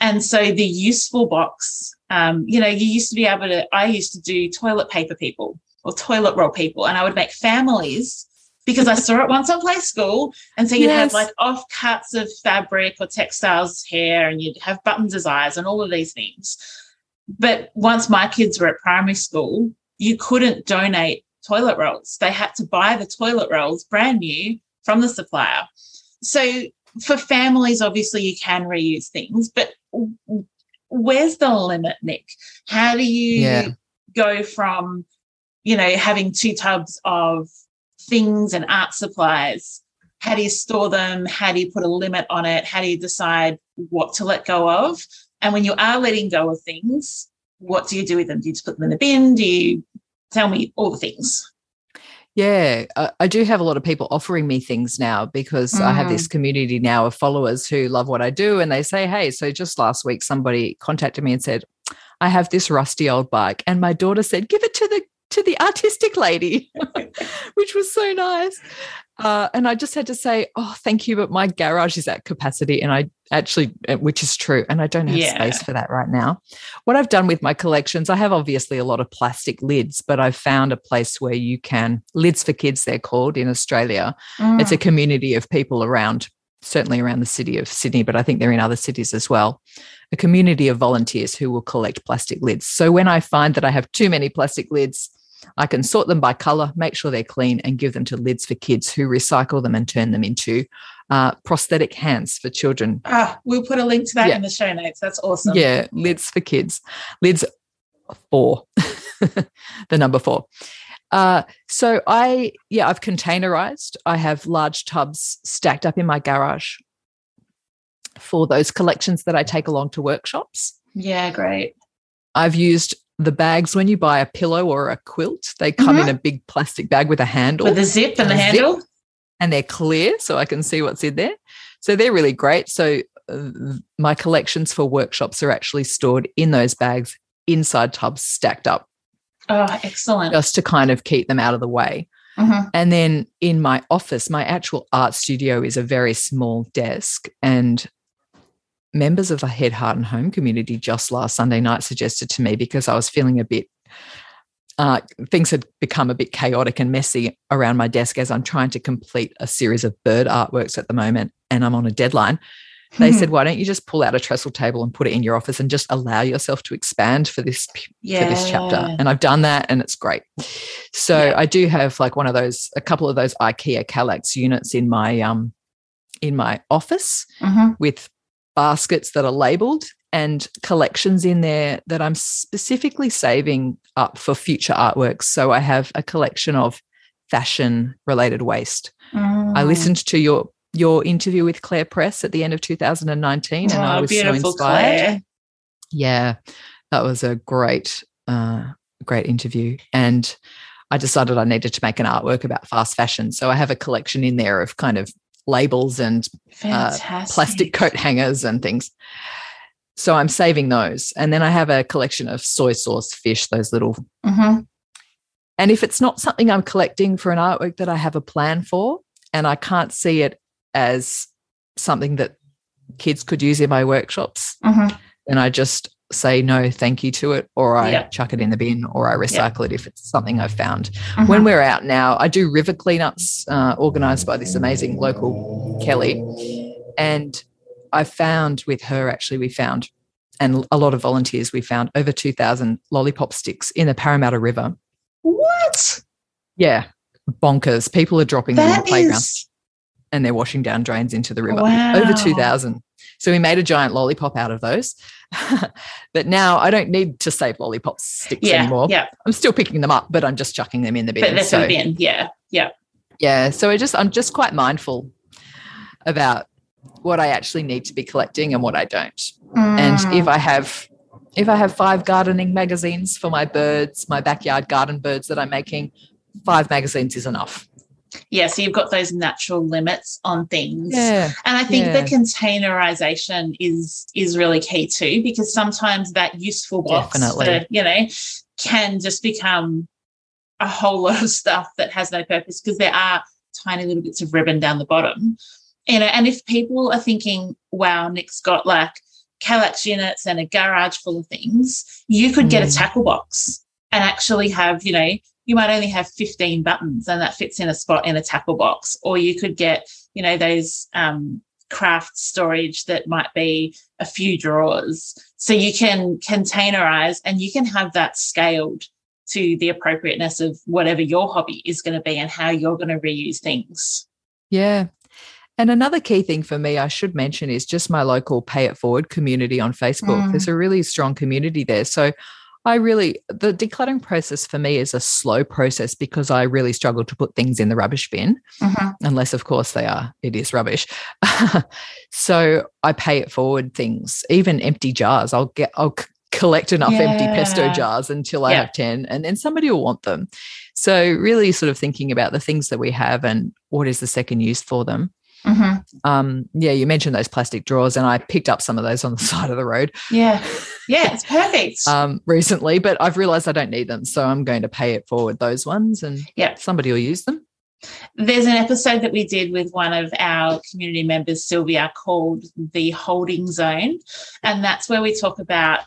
And so the useful box, um, you know, you used to be able to, I used to do toilet paper people or toilet roll people, and I would make families because I saw it once on Play School. And so you'd yes. have like off cuts of fabric or textiles hair, and you'd have buttons as eyes and all of these things. But once my kids were at primary school, you couldn't donate toilet rolls. They had to buy the toilet rolls brand new from the supplier. So for families, obviously you can reuse things, but where's the limit, Nic? How do you yeah. go from, you know, having two tubs of things and art supplies. How do you store them? How do you put a limit on it? How do you decide what to let go of? And when you are letting go of things, what do you do with them? Do you just put them in the bin? Do you tell me all the things? Yeah, I do have a lot of people offering me things now because mm. I have this mm. community now of followers who love what I do. And they say, Hey, so just last week, somebody contacted me and said, I have this rusty old bike. And my daughter said, Give it to the to the artistic lady, [laughs] which was so nice. Uh, and I just had to say, oh, thank you, but my garage is at capacity. And I actually, uh, which is true, and I don't have yeah. space for that right now. What I've done with my collections, I have obviously a lot of plastic lids, but I've found a place where you can, lids for kids, they're called in Australia. Mm. It's a community of people around, certainly around the city of Sydney, but I think they're in other cities as well a community of volunteers who will collect plastic lids. So when I find that I have too many plastic lids, I can sort them by color, make sure they're clean, and give them to Lids for Kids who recycle them and turn them into uh, prosthetic hands for children. Ah, we'll put a link to that yeah. in the show notes. That's awesome. Yeah, Lids for Kids. Lids four, [laughs] the number four. Uh, so I, yeah, I've containerized. I have large tubs stacked up in my garage for those collections that I take along to workshops. Yeah, great. I've used the bags when you buy a pillow or a quilt, they come Mhm. in a big plastic bag with a handle With a zip and the A zip. handle. and they're clear so I can see what's in there. So they're really great. So uh, my collections for workshops are actually stored in those bags inside tubs stacked up Oh, excellent. just to kind of keep them out of the way. Mhm. And then in my office, my actual art studio is a very small desk. And members of the Head, Heart, and Home community just last Sunday night suggested to me because I was feeling a bit, uh, things had become a bit chaotic and messy around my desk as I'm trying to complete a series of bird artworks at the moment and I'm on a deadline. They said, [laughs] why don't you just pull out a trestle table and put it in your office and just allow yourself to expand for this yeah. for this chapter and i've done that and it's great so Yeah. i do have like one of those a couple of those ikea Kallax units in my um in my office Mhm. with baskets that are labeled and collections in there that i'm specifically saving up for future artworks so i have a collection of fashion related waste i Mm. listened to your your interview with Clare Press at the end of 2019 and i Oh, was so inspired Clare. yeah, that was a great, uh, great interview. And I decided I needed to make an artwork about fast fashion. So I have a collection in there of kind of labels and Fantastic. plastic coat hangers and things. So I'm saving those. And then I have a collection of soy sauce fish, those little. Mhm. And if it's not something I'm collecting for an artwork that I have a plan for, and I can't see it as something that kids could use in my workshops, Mhm. then I just say no, thank you to it, or I Yeah. chuck it in the bin, or I recycle it if it's something I've found. Mhm. When we're out now, I do river cleanups uh, organized by this amazing local Kelly. And I found with her, actually, we found, and a lot of volunteers, we found over 2,000 lollipop sticks in the Parramatta River. what? Yeah, bonkers. People are dropping them in That the playground and they're washing down drains into the river. Wow. Over 2,000. So we made a giant lollipop out of those. [laughs] but now I don't need to save lollipop sticks yeah, anymore. yeah. I'm still picking them up, but I'm just chucking them in the bin. But that's so, so, bin. Yeah, yeah. yeah. So I just I'm just quite mindful about what I actually need to be collecting and what I don't. And Mm. if I have if I have five gardening magazines for my birds, my backyard garden birds that I'm making, five magazines is enough. Yeah, so you've got those natural limits on things. Yeah. And I think Yeah. the containerization is is really key too, because sometimes that useful box, Definitely. you know, can just become a whole lot of stuff that has no purpose because there are tiny little bits of ribbon down the bottom. You know, and if people are thinking, wow, Nic's got like Kallax units and a garage full of things, you could get a Mm. tackle box and actually have, you know, you might only have 15 buttons and that fits in a spot in a tackle box. Or you could get, you know, those um, craft storage that might be a few drawers. So you can containerize and you can have that scaled to the appropriateness of whatever your hobby is going to be and how you're going to reuse things. Yeah. And another key thing for me, I should mention, is just my local Pay It Forward community on Facebook. Mm. There's a really strong community there. So I really, the decluttering process for me is a slow process because I really struggle to put things in the rubbish bin, unless, of course, they are, it is rubbish. [laughs] so I pay it forward things, even empty jars. I'll get, I'll c- collect enough empty pesto jars until I Yeah. have 10, and then somebody will want them. So, really, sort of thinking about the things that we have and what is the second use for them. Mhm. Um, yeah, you mentioned those plastic drawers, and I picked up some of those on the [laughs] side of the road Yeah. [laughs] Yeah, it's perfect. um, recently, but I've realized I don't need them. So I'm going to pay it forward those ones and Yeah. somebody will use them. There's an episode that we did with one of our community members, Sylvia, called The Holding Zone. And that's where we talk about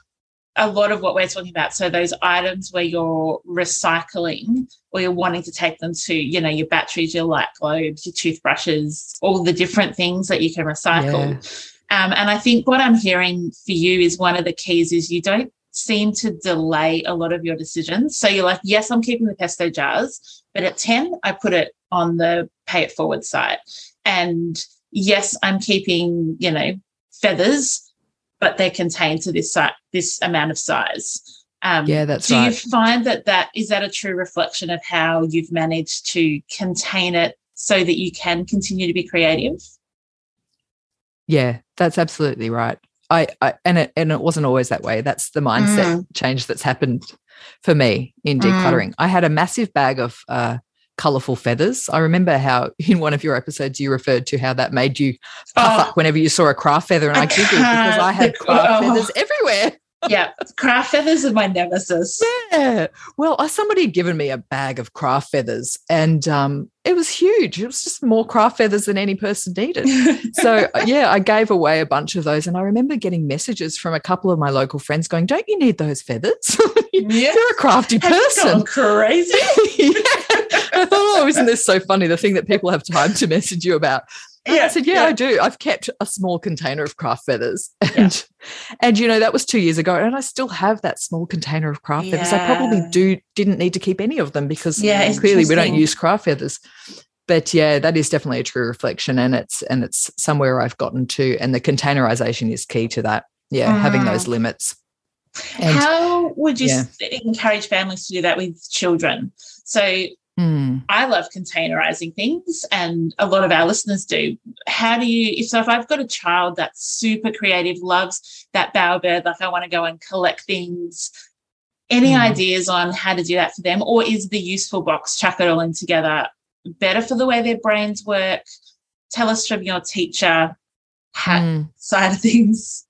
a lot of what we're talking about. So, those items where you're recycling or you're wanting to take them to, you know, your batteries, your light globes, your toothbrushes, all the different things that you can recycle. Um, and I think what I'm hearing for you is one of the keys is you don't seem to delay a lot of your decisions. So you're like, yes, I'm keeping the pesto jars, but at 10, I put it on the pay it forward site. And yes, I'm keeping, you know, feathers, but they're contained to this site, this amount of size. Um, Yeah, that's do you find that that is that a true reflection of how you've managed to contain it so that you can continue to be creative? Yeah, that's absolutely right. I, I and it and it wasn't always that way. That's the mindset Mm. change that's happened for me in Mm. decluttering. I had a massive bag of uh, colorful feathers. I remember how [laughs] in one of your episodes you referred to how that made you puff Oh. up whenever you saw a craft feather, and I, I giggled because [laughs] I had craft Oh. feathers everywhere. Yeah, craft feathers are my nemesis. Yeah. Well, somebody had given me a bag of craft feathers, and um, it was huge. It was just more craft feathers than any person needed. [laughs] so uh, yeah, I gave away a bunch of those, and I remember getting messages from a couple of my local friends going, "Don't you need those feathers? [laughs] Yeah. You're a crafty person." crazy? [laughs] yeah. I thought, oh, isn't this so funny? The thing that people have time to message you about. And I said, yeah, I do. I've kept a small container of craft feathers. [laughs] And and you know, that was two years ago. And I still have that small container of craft feathers. I probably do didn't need to keep any of them because Yeah, clearly we don't use craft feathers. But yeah, that is definitely a true reflection. And it's and it's somewhere I've gotten to. And the containerization is key to that. Yeah, having those Mm. limits. And How would you yeah. encourage families to do that with children? So mm, I love containerizing things, and a lot of our listeners do. How do you, if so, if I've got a child that's super creative, loves that bowerbird, like I want to go and collect things, any Mm. ideas on how to do that for them? Or is the useful box, chuck it all in together, better for the way their brains work? Tell us from your teacher hat mm. side of things.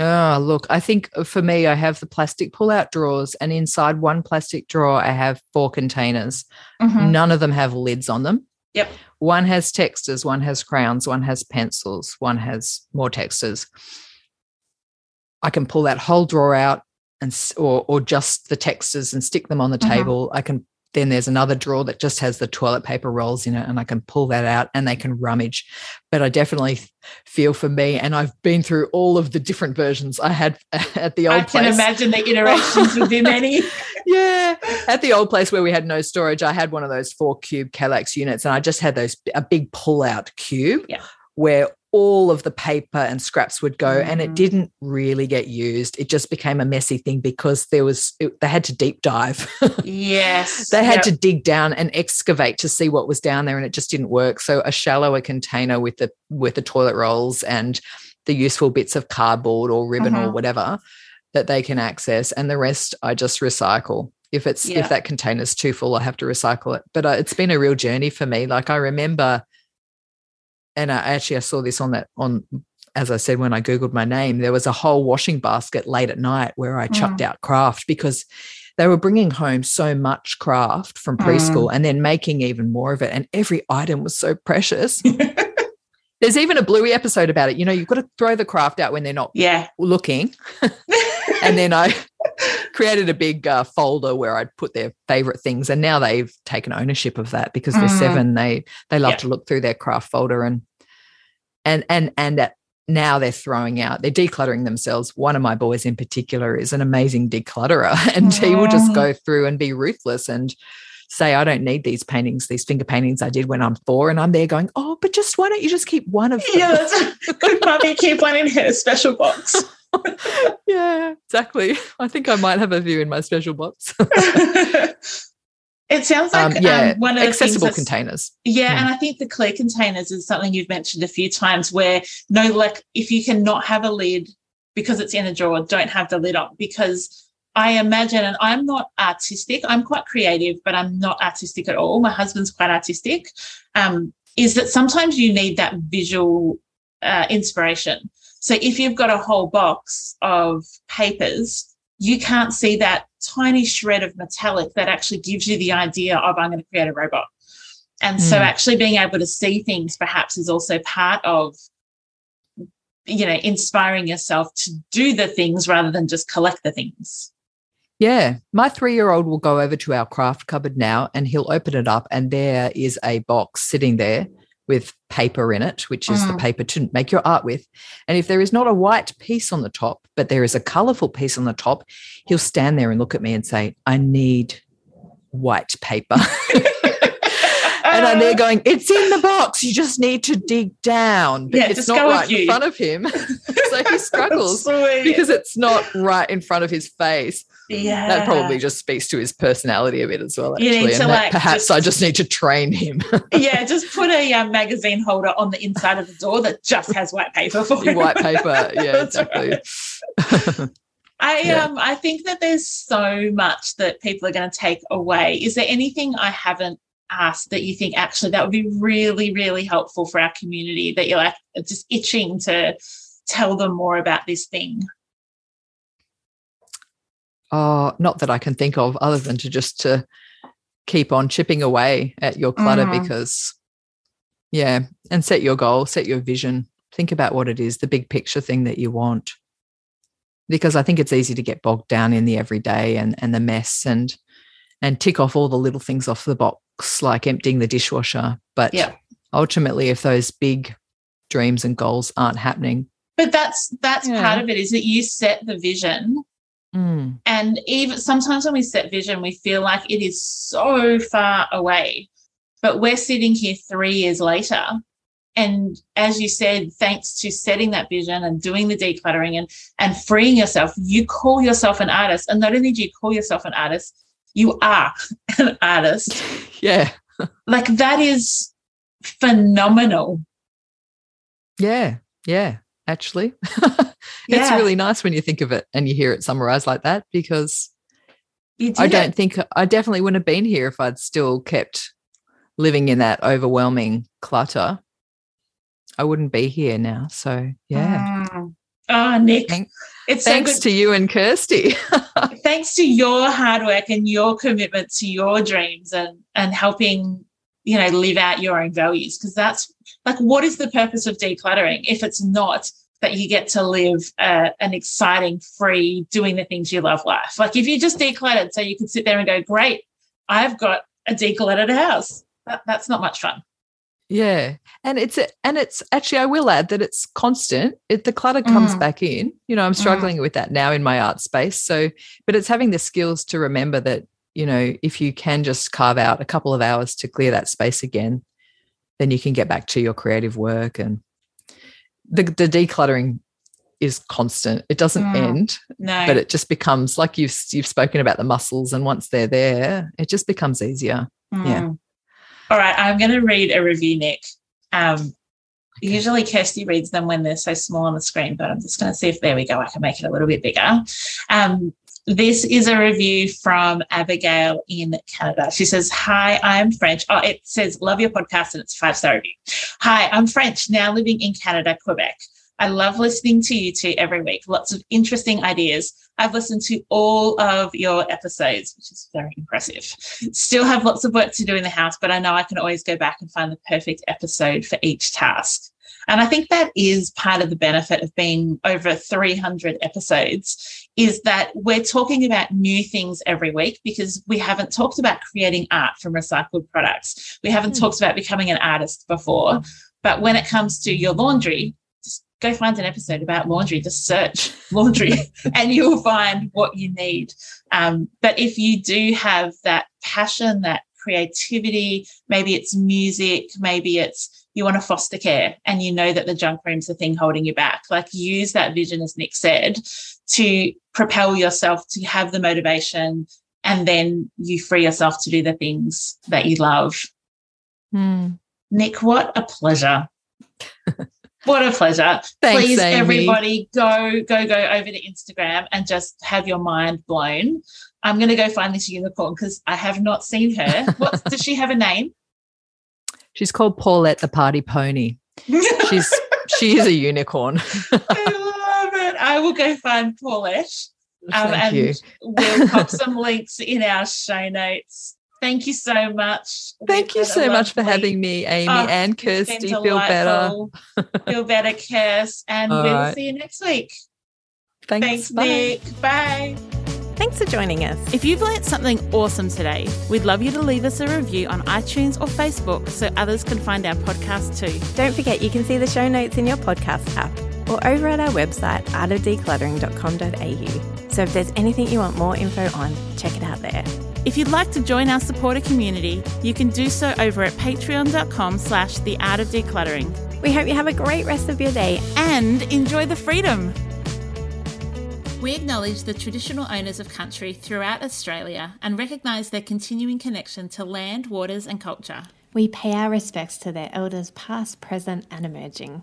Oh, look, I think for me, I have the plastic pull out drawers, and inside one plastic drawer, I have four containers. Mhm. None of them have lids on them. Yep. One has textas, one has crowns, one has pencils, one has more textas. I can pull that whole drawer out and or or just the textas and stick them on the Mhm. table. I can then there's another drawer that just has the toilet paper rolls in it and I can pull that out and they can rummage. But I definitely feel for me and I've been through all of the different versions I had [laughs] at the old place. I can imagine the [laughs] iterations within any. [laughs] yeah. At the old place where we had no storage, I had one of those four cube Kallax units and I just had those a big pull out cube Yeah. where all of the paper and scraps would go and it Mm. didn't really get used. It just became a messy thing because there was it, they had to deep dive. Yes. [laughs] they had Yep. to dig down and excavate to see what was down there and it just didn't work. So a shallower container with the with the toilet rolls and the useful bits of cardboard or ribbon or Mhm. whatever that they can access and the rest I just recycle. If it's Yeah. if that container's too full, I have to recycle it. But uh, it's been a real journey for me. Like I remember, and I actually I saw this on that on as I said when I googled my name, there was a whole washing basket late at night where I chucked out craft because they were bringing home so much craft from Mm. preschool and then making even more of it, and every item was so precious. [laughs] There's even a Bluey episode about it. You know, you've got to throw the craft out when they're not yeah. looking. [laughs] and then I [laughs] created a big uh, folder where I'd put their favorite things, and now they've taken ownership of that because they're Mm. seven. They they love to look through their craft folder and and and and at, now they're throwing out. They're decluttering themselves. One of my boys in particular is an amazing declutterer, [laughs] and he will just go through and be ruthless and say, I don't need these paintings, these finger paintings I did when I'm four. And I'm there going, Oh, but just why don't you just keep one of them? Yeah, [laughs] could mummy keep one in her special box. [laughs] yeah, exactly. I think I might have a view in my special box. It sounds like um, yeah, um, one of the accessible containers. Yeah, Mm. and I think the clear containers is something you've mentioned a few times where no, like if you cannot have a lid because it's in a drawer, don't have the lid up because I imagine, and I'm not artistic, I'm quite creative, but I'm not artistic at all. My husband's quite artistic. Um, is that sometimes you need that visual uh, inspiration. So if you've got a whole box of papers, you can't see that tiny shred of metallic that actually gives you the idea of I'm going to create a robot. And so Mm. actually being able to see things perhaps is also part of you know inspiring yourself to do the things rather than just collect the things. Yeah. My three year old will go over to our craft cupboard now and he'll open it up, and there is a box sitting there with paper in it, which is the Mm. paper to make your art with. And if there is not a white piece on the top, but there is a colorful piece on the top, he'll stand there and look at me and say, I need white paper. [laughs] And then they're going, it's in the box. You just need to dig down. But Yeah, it's just not go with right in front of him. [laughs] so he struggles because it's not right in front of his face. yeah. That probably just speaks to his personality a bit as well, You need to, and like, perhaps just- I just need to train him. [laughs] yeah, just put a um, magazine holder on the inside of the door that just has white paper for it. white paper. [laughs] Yeah, exactly. I Yeah. um I think that there's so much that people are going to take away. Is there anything I haven't asked that you think actually that would be really really helpful for our community that you're like just itching to tell them more about this thing? Oh, not that I can think of other than to just to keep on chipping away at your clutter Mhm. because yeah, and set your goal, set your vision. Think about what it is, the big picture thing that you want. Because I think it's easy to get bogged down in the everyday and and the mess and and tick off all the little things off the box like emptying the dishwasher. But Yeah. ultimately if those big dreams and goals aren't happening, But that's that's Yeah. part of it is that you set the vision mm, And even sometimes when we set vision, we feel like it is so far away. But we're sitting here three years later. And as you said, thanks to setting that vision and doing the decluttering and, and freeing yourself, you call yourself an artist. And not only do you call yourself an artist, you are an artist. [laughs] yeah. Like that is phenomenal. Yeah, yeah, actually. [laughs] it's Yeah. really nice when you think of it and you hear it summarized like that because I don't think I definitely wouldn't have been here if I'd still kept living in that overwhelming clutter. I wouldn't be here now. So, yeah. Mm. Oh, Nic. Thank- it's Thanks good. to you and Kirsty. [laughs] thanks to your hard work and your commitment to your dreams and and helping you know live out your own values because that's like what is the purpose of decluttering if it's not that you get to live uh, an exciting free doing the things you love life like if you just decluttered so you could sit there and go great i've got a decluttered house that, that's not much fun yeah. And it's and it's actually I will add that it's constant. It the clutter comes Mm. back in. You know, I'm struggling with that now in my art space. So, but it's having the skills to remember that, you know, if you can just carve out a couple of hours to clear that space again, then you can get back to your creative work and the the decluttering is constant. It doesn't Mm. end, no but it just becomes like you've you've spoken about the muscles and once they're there, it just becomes easier. yeah. All right i'm going to read a review Nic um Usually Kirsty reads them when they're so small on the screen, but I'm just going to see if there we go. I can make it a little bit bigger. Um, this is a review from Abigail in Canada. She says, Hi, I'm French. Oh, it says, Love your podcast, and it's a five star review. Hi, I'm French, now living in Canada, Quebec. I love listening to you two every week. Lots of interesting ideas. I've listened to all of your episodes, which is very impressive. Still have lots of work to do in the house, but I know I can always go back and find the perfect episode for each task. And I think that is part of the benefit of being over 300 episodes is that we're talking about new things every week because we haven't talked about creating art from recycled products. We haven't Hmm. talked about becoming an artist before. But when it comes to your laundry, go find an episode about laundry, just search [laughs] laundry [laughs] and you'll find what you need. Um, but if you do have that passion, that creativity, maybe it's music, maybe it's you want to foster care and you know that the junk room's the thing holding you back, like use that vision, as Nic said, to propel yourself to have the motivation and then you free yourself to do the things that you love. Hmm. Nic, what a pleasure. [laughs] what a pleasure. Thanks, Please, Amy. everybody, go, go, go over to Instagram and just have your mind blown. I'm going to go find this unicorn because I have not seen her. [laughs] What does she have a name? She's called Paulette the Party Pony. [laughs] She's she is a unicorn. I love it. I will go find Paulette. Um, Thank and you. we'll pop some links in our show notes. Thank you so much. Thank you We've had so much for having me, Amy Oh, and it's been Kirsty. Feel better. delightful. Feel better, Kirst. And All we'll right. see you next week. Thanks. Thanks, Bye. Nic. Bye. Thanks for joining us. If you've learnt something awesome today, we'd love you to leave us a review on iTunes or Facebook so others can find our podcast too. Don't forget you can see the show notes in your podcast app or over at our website artofdecluttering.com.au. So if there's anything you want more info on, check it out there. If you'd like to join our supporter community, you can do so over at patreon.com slash the art of decluttering. We hope you have a great rest of your day and enjoy the freedom. We acknowledge the traditional owners of country throughout Australia and recognise their continuing connection to land, waters, and culture. We pay our respects to their elders, past, present, and emerging.